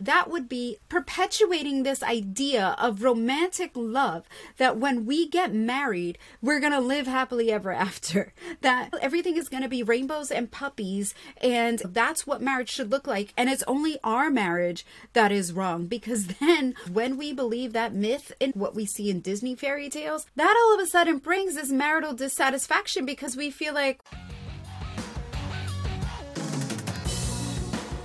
that would be perpetuating this idea of romantic love that when we get married, we're going to live happily ever after. That everything is going to be rainbows and puppies, and that's what marriage should look like. And it's only our marriage that is wrong because then when we believe that myth in what we see in Disney fairy tales, that all of a sudden brings this marital dissatisfaction because we feel like,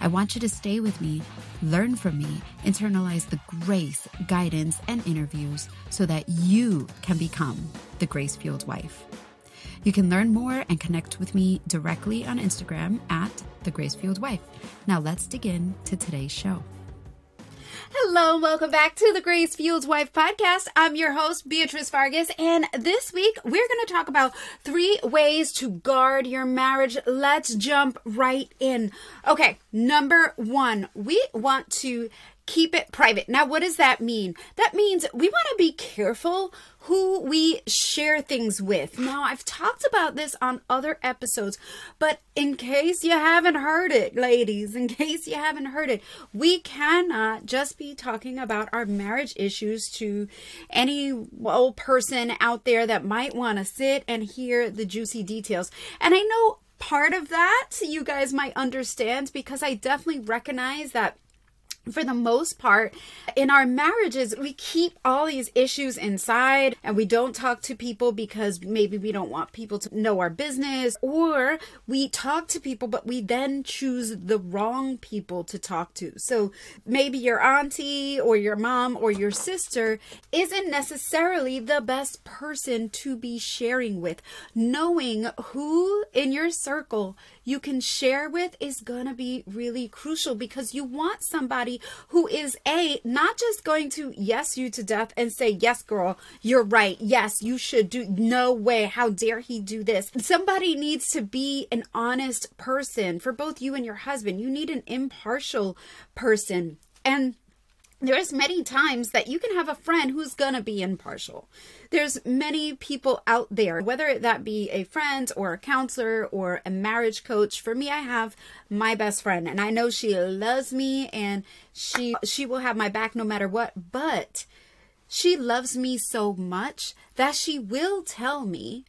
I want you to stay with me, learn from me, internalize the grace, guidance, and interviews so that you can become the grace fueled wife. You can learn more and connect with me directly on Instagram at the Grace Fueled Wife. Now let's dig in to today's show. Hello, and welcome back to the Grace Fueled Wife podcast. I'm your host, Beatriz Vargas, and this week we're going to talk about three ways to guard your marriage. Let's jump right in. Okay, number one, we want to keep it private. Now, what does that mean? That means we want to be careful who we share things with. Now, I've talked about this on other episodes, but in case you haven't heard it, ladies, in case you haven't heard it, we cannot just be talking about our marriage issues to any old person out there that might want to sit and hear the juicy details. And I know part of that you guys might understand because I definitely recognize that for the most part, in our marriages, we keep all these issues inside and we don't talk to people because maybe we don't want people to know our business, or we talk to people, but we then choose the wrong people to talk to. So maybe your auntie or your mom or your sister isn't necessarily the best person to be sharing with. Knowing who in your circle you can share with is going to be really crucial because you want somebody who is a not just going to yes you to death and say yes girl you're right. Yes you should do no way. How dare he do this? Somebody needs to be an honest person. For both you and your husband you need an impartial person. And there's many times that you can have a friend who's to be impartial. There's many people out there, whether that be a friend or a counselor or a marriage coach. For me, I have my best friend and I know she loves me and she she will have my back no matter what, but she loves me so much that she will tell me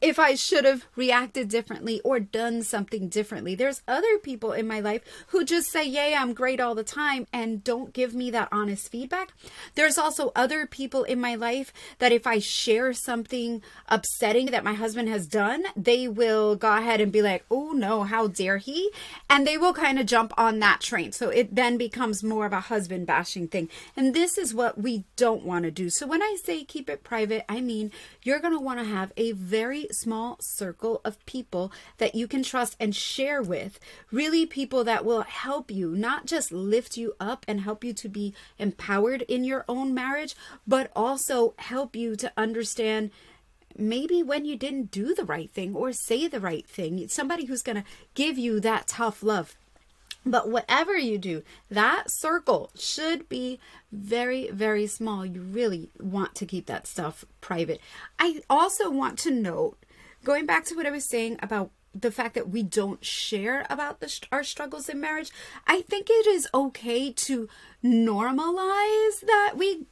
if I should have reacted differently or done something differently. There's other people in my life who just say, Yay, I'm great all the time and don't give me that honest feedback. There's also other people in my life that if I share something upsetting that my husband has done, they will go ahead and be like, Oh no, how dare he? And they will kind of jump on that train. So it then becomes more of a husband bashing thing. And this is what we don't want to do. So when I say keep it private, I mean you're going to want to have a very small circle of people that you can trust and share with. Really, people that will help you, not just lift you up and help you to be empowered in your own marriage, but also help you to understand maybe when you didn't do the right thing or say the right thing. Somebody who's going to give you that tough love. But whatever you do, that circle should be very, very small. You really want to keep that stuff private. I also want to note, going back to what I was saying about the fact that we don't share about the, our struggles in marriage, I think it is okay to normalize that we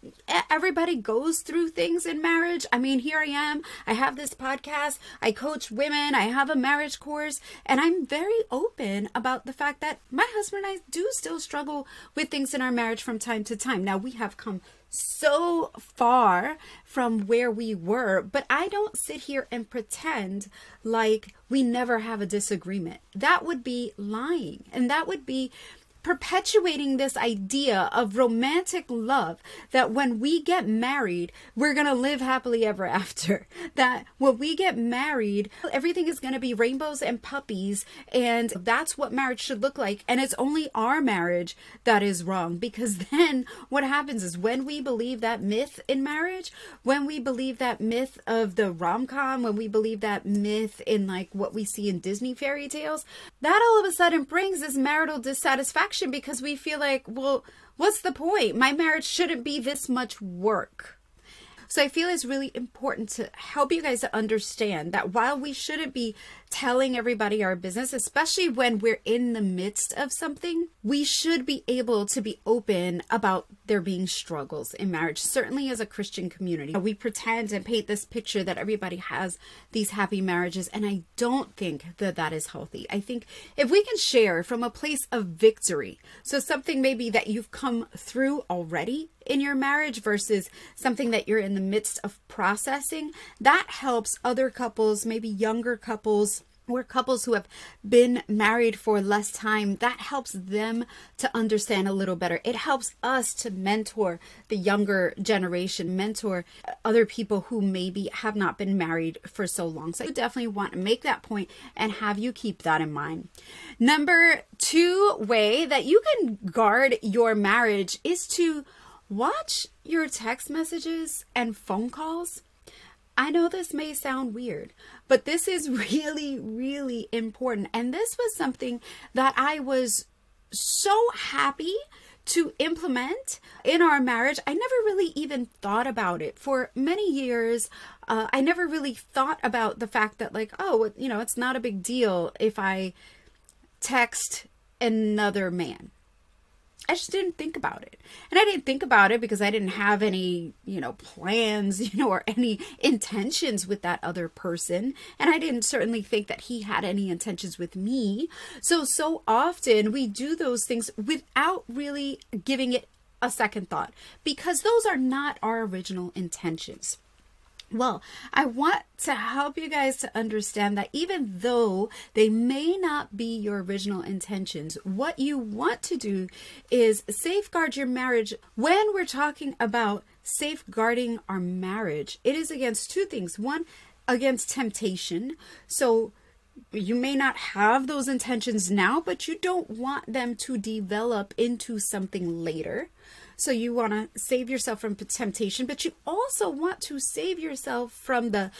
everybody goes through things in marriage. I mean, here I am. I have this podcast. I coach women. I have a marriage course, and I'm very open about the fact that my husband and I do still struggle with things in our marriage from time to time. Now, we have come so far from where we were, but I don't sit here and pretend like we never have a disagreement. That would be lying. And that would be perpetuating this idea of romantic love that when we get married, we're going to live happily ever after. That when we get married, everything is going to be rainbows and puppies, and that's what marriage should look like. And it's only our marriage that is wrong because then what happens is when we believe that myth in marriage, when we believe that myth of the rom com, when we believe that myth in like what we see in Disney fairy tales, that all of a sudden brings this marital dissatisfaction because we feel like, well, what's the point? My marriage shouldn't be this much work. So I feel it's really important to help you guys to understand that while we shouldn't be telling everybody our business, especially when we're in the midst of something, we should be able to be open about there being struggles in marriage. Certainly, as a Christian community, we pretend and paint this picture that everybody has these happy marriages, and I don't think that that is healthy. I think if we can share from a place of victory, so something maybe that you've come through already in your marriage versus something that you're in the midst of processing, that helps other couples, maybe younger couples, or couples who have been married for less time, that helps them to understand a little better. It helps us to mentor the younger generation, mentor other people who maybe have not been married for so long. So I definitely want to make that point and have you keep that in mind. Number two way that you can guard your marriage is to watch your text messages and phone calls I know this may sound weird, but this is really, really important. And this was something that I was so happy to implement in our marriage. I never really even thought about it for many years. Uh, I never really thought about the fact that, like, oh, you know, it's not a big deal if I text another man. I just didn't think about it. And I didn't think about it because I didn't have any, you know, plans, you know, or any intentions with that other person. And I didn't certainly think that he had any intentions with me. So, so often we do those things without really giving it a second thought because those are not our original intentions. Well, I want to help you guys to understand that even though they may not be your original intentions, what you want to do is safeguard your marriage. When we're talking about safeguarding our marriage, it is against two things. One, against temptation. So you may not have those intentions now, but you don't want them to develop into something later. So you want to save yourself from temptation, but you also want to save yourself from the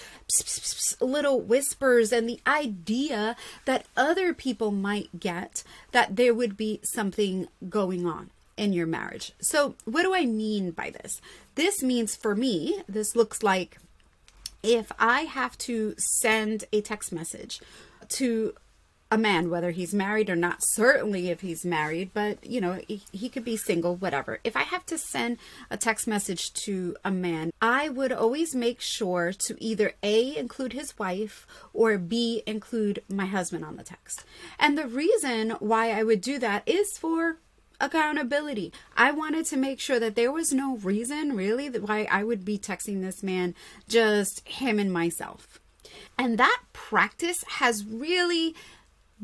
little whispers and the idea that other people might get that there would be something going on in your marriage. So, what do I mean by this? This means for me, this looks like if I have to send a text message to a man, whether he's married or not, certainly if he's married, but you know, he, he, could be single, whatever. If I have to send a text message to a man, I would always make sure to either A, include his wife, or B, include my husband on the text. And the reason why I would do that is for accountability. I wanted to make sure that there was no reason really why I would be texting this man, just him and myself. And that practice has really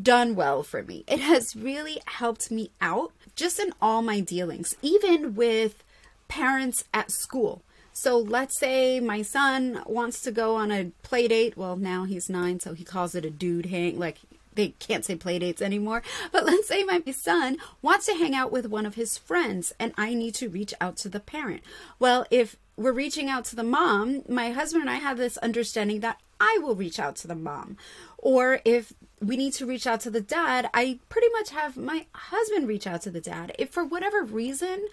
done well for me. It has really helped me out just in all my dealings, even with parents at school. So let's say my son wants to go on a play date. Well, now he's nine, so he calls it a dude hang. Like they can't say play dates anymore. But let's say my son wants to hang out with one of his friends and I need to reach out to the parent. Well, if we're reaching out to the mom, my husband and I have this understanding that I will reach out to the mom. Or if we need to reach out to the dad, I pretty much have my husband reach out to the dad. If for whatever reason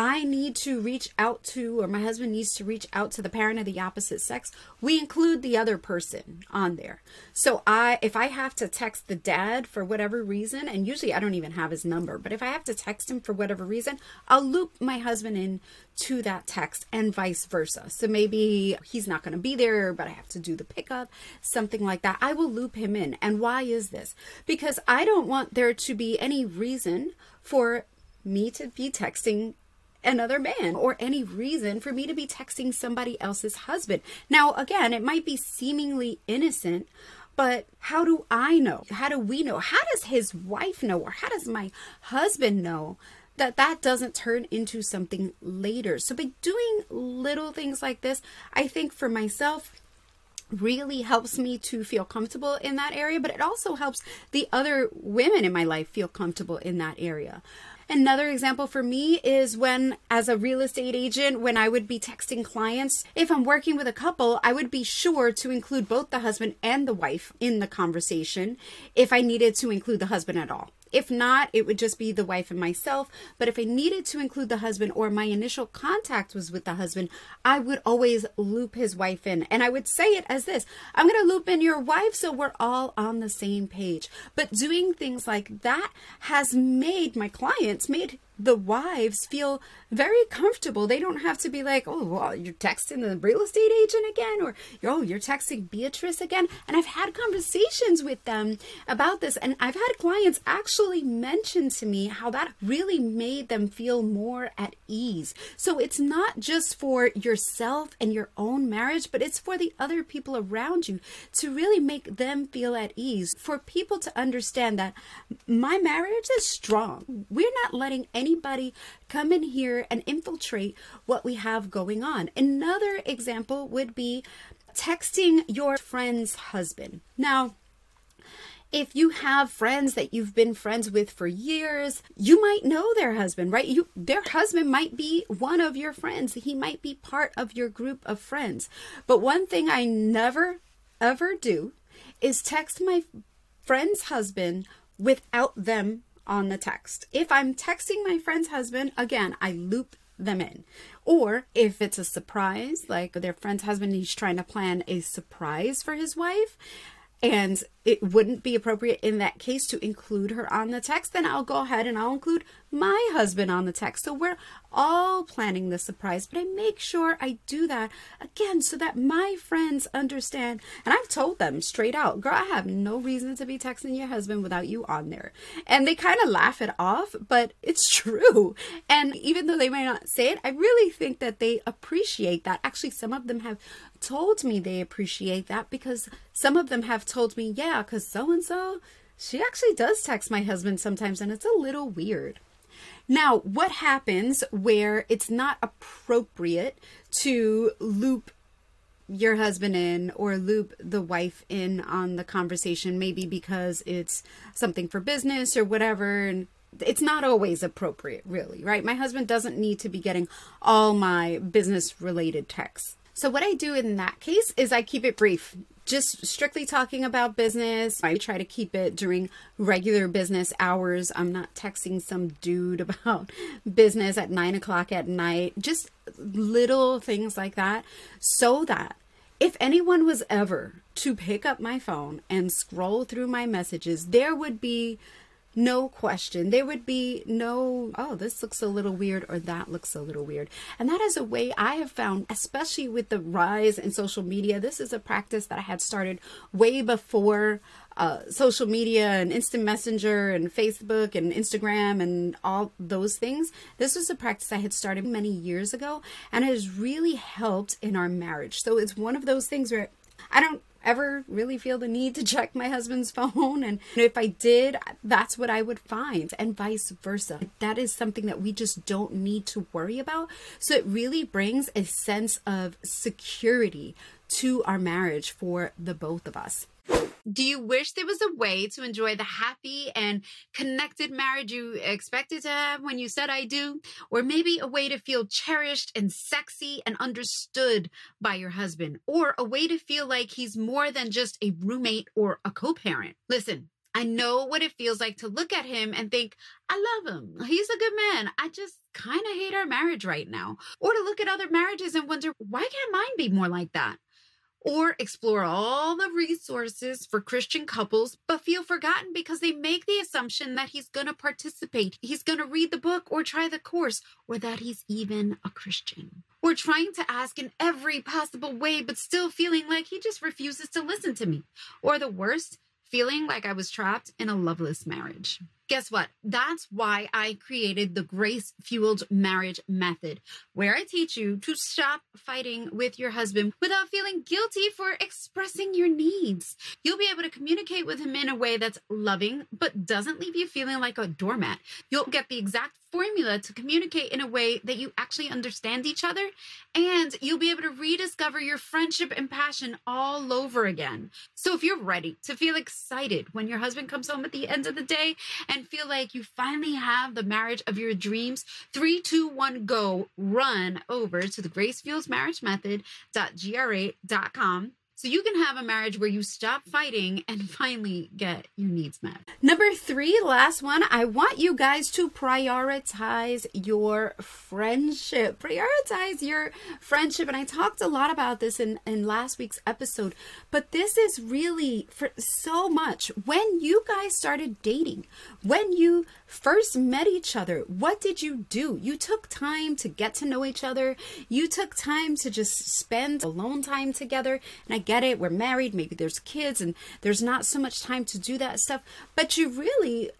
I need to reach out to, or my husband needs to reach out to the parent of the opposite sex, we include the other person on there. So I, if I have to text the dad for whatever reason, and usually I don't even have his number, but if I have to text him for whatever reason, I'll loop my husband in to that text and vice versa. So maybe he's not going to be there, but I have to do the pickup, something like that. I will loop him in. And why is this? Because I don't want there to be any reason for me to be texting another man or any reason for me to be texting somebody else's husband. Now, again, it might be seemingly innocent, but how do I know? How do we know? How does his wife know? Or how does my husband know that that doesn't turn into something later? So, by doing little things like this, I think for myself, really helps me to feel comfortable in that area, but it also helps the other women in my life feel comfortable in that area. Another example for me is when, as a real estate agent, when I would be texting clients, if I'm working with a couple, I would be sure to include both the husband and the wife in the conversation if I needed to include the husband at all. If not, it would just be the wife and myself. But if I needed to include the husband or my initial contact was with the husband, I would always loop his wife in. And I would say it as this I'm going to loop in your wife so we're all on the same page. But doing things like that has made my clients, made the wives feel very comfortable. They don't have to be like, oh, well, you're texting the real estate agent again, or oh, you're texting Beatriz again. And I've had conversations with them about this, and I've had clients actually mention to me how that really made them feel more at ease. So it's not just for yourself and your own marriage, but it's for the other people around you to really make them feel at ease. For people to understand that my marriage is strong. We're not letting any anybody come in here and infiltrate what we have going on. Another example would be texting your friend's husband. Now, if you have friends that you've been friends with for years, you might know their husband, right? You their husband might be one of your friends. He might be part of your group of friends. But one thing I never ever do is text my friend's husband without them on the text. If I'm texting my friend's husband, again, I loop them in. Or if it's a surprise, like their friend's husband, he's trying to plan a surprise for his wife, and it wouldn't be appropriate in that case to include her on the text, then I'll go ahead and I'll include my husband on the text. So we're all planning the surprise, but I make sure I do that again so that my friends understand. And I've told them straight out, girl, I have no reason to be texting your husband without you on there. And they kind of laugh it off, but it's true. And even though they may not say it, I really think that they appreciate that. Actually, some of them have told me they appreciate that because some of them have told me, yeah, because so and so, she actually does text my husband sometimes, and it's a little weird. Now, what happens where it's not appropriate to loop your husband in or loop the wife in on the conversation, maybe because it's something for business or whatever, and it's not always appropriate, really, right? My husband doesn't need to be getting all my business related texts. So, what I do in that case is I keep it brief just strictly talking about business. I try to keep it during regular business hours. I'm not texting some dude about business at nine o'clock at night. Just little things like that. So that if anyone was ever to pick up my phone and scroll through my messages, there would be no question. There would be no, oh, this looks a little weird or that looks a little weird. And that is a way I have found, especially with the rise in social media. This is a practice that I had started way before uh, social media and instant messenger and Facebook and Instagram and all those things. This was a practice I had started many years ago and it has really helped in our marriage. So it's one of those things where I don't ever really feel the need to check my husband's phone. And if I did, that's what I would find, and vice versa. That is something that we just don't need to worry about. So it really brings a sense of security to our marriage for the both of us. Do you wish there was a way to enjoy the happy and connected marriage you expected to have when you said I do? Or maybe a way to feel cherished and sexy and understood by your husband? Or a way to feel like he's more than just a roommate or a co parent? Listen. I know what it feels like to look at him and think, I love him. He's a good man. I just kind of hate our marriage right now. Or to look at other marriages and wonder, why can't mine be more like that? Or explore all the resources for Christian couples, but feel forgotten because they make the assumption that he's going to participate, he's going to read the book or try the course, or that he's even a Christian. Or trying to ask in every possible way, but still feeling like he just refuses to listen to me. Or the worst, feeling like I was trapped in a loveless marriage. Guess what? That's why I created the grace fueled marriage method, where I teach you to stop fighting with your husband without feeling guilty for expressing your needs. You'll be able to communicate with him in a way that's loving, but doesn't leave you feeling like a doormat. You'll get the exact formula to communicate in a way that you actually understand each other, and you'll be able to rediscover your friendship and passion all over again. So, if you're ready to feel excited when your husband comes home at the end of the day and feel like you finally have the marriage of your dreams, three, two, one, go, run over to the Grace Fueled Marriage Method.gra.com so you can have a marriage where you stop fighting and finally get your needs met. Number three, last one, I want you guys to prioritize your friendship. Prioritize your friendship. And I talked a lot about this in, in last week's episode, but this is really for so much. When you guys started dating, when you first met each other, what did you do? You took time to get to know each other. You took time to just spend alone time together. And I get it. We're married. Maybe there's kids and there's not so much time to do that stuff. But you really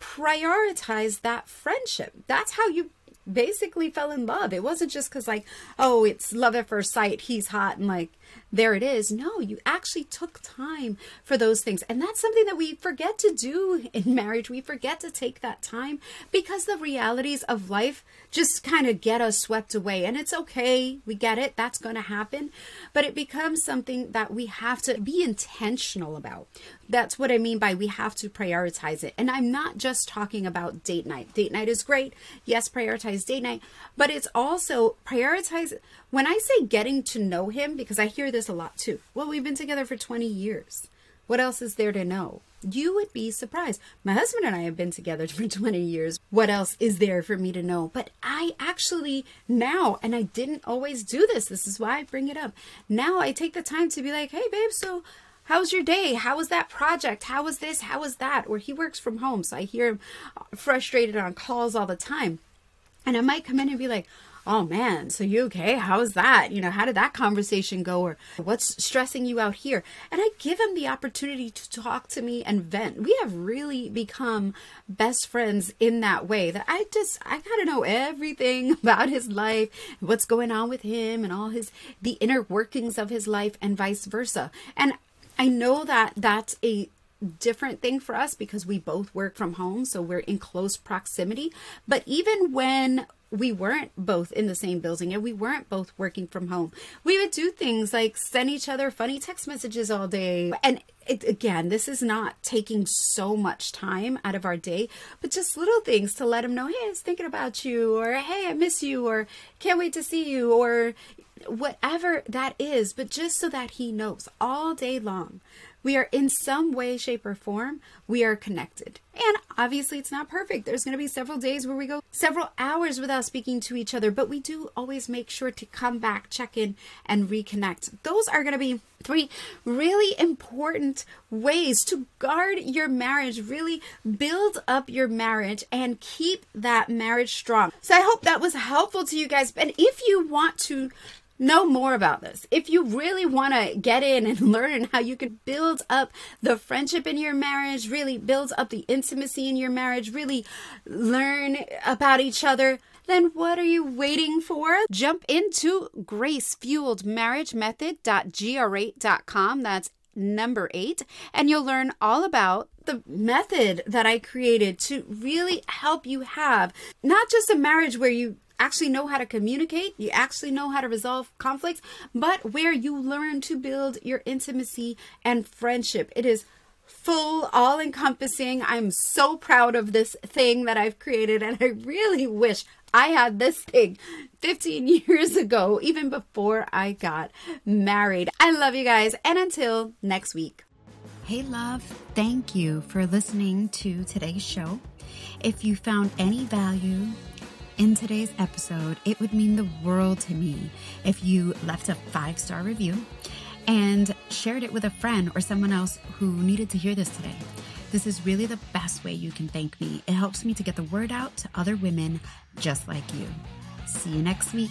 prioritize that friendship. That's how you basically fell in love. It wasn't just because, like, oh, it's love at first sight. He's hot and like there it is. No, you actually took time for those things. And that's something that we forget to do in marriage. We forget to take that time because the realities of life just kind of get us swept away. And it's okay. We get it. That's going to happen. But it becomes something that we have to be intentional about. That's what I mean by we have to prioritize it. And I'm not just talking about date night. Date night is great. Yes, prioritize date night. But it's also prioritize when I say getting to know him, because I hear this a lot too. Well, we've been together for 20 years. What else is there to know? You would be surprised. My husband and I have been together for 20 years. What else is there for me to know? But I actually now, and I didn't always do this, this is why I bring it up. Now I take the time to be like, hey, babe, so how's your day? How was that project? How was this? How was that? Or he works from home, so I hear him frustrated on calls all the time. And I might come in and be like, oh man, so you okay? How's that? You know, how did that conversation go? Or what's stressing you out here? And I give him the opportunity to talk to me and vent. We have really become best friends in that way that I just, I gotta know everything about his life, what's going on with him and all his, the inner workings of his life and vice versa. And I know that that's a different thing for us because we both work from home, so we're in close proximity. But even when we weren't both in the same building and we weren't both working from home. We would do things like send each other funny text messages all day. And it, again, this is not taking so much time out of our day, but just little things to let him know, hey, I was thinking about you, or hey, I miss you, or can't wait to see you, or whatever that is, but just so that he knows all day long we are in some way, shape, or form, we are connected. And obviously, it's not perfect. There's going to be several days where we go several hours without speaking to each other, but we do always make sure to come back, check in, and reconnect. Those are going to be three really important ways to guard your marriage, really build up your marriage, and keep that marriage strong. So I hope that was helpful to you guys. And if you want to know more about this. If you really want to get in and learn how you can build up the friendship in your marriage, really build up the intimacy in your marriage, really learn about each other, then what are you waiting for? Jump into Grace Fueled Marriage Method.gra.com. That's number eight, and you'll learn all about the method that I created to really help you have not just a marriage where you actually know how to communicate, you actually know how to resolve conflicts, but where you learn to build your intimacy and friendship. It is full, all encompassing. I'm so proud of this thing that I've created, and I really wish I had this thing 15 years ago, even before I got married. I love you guys, and until next week. Hey, love, thank you for listening to today's show. If you found any value in today's episode, it would mean the world to me if you left a five star review and shared it with a friend or someone else who needed to hear this today. This is really the best way you can thank me. It helps me to get the word out to other women just like you. See you next week.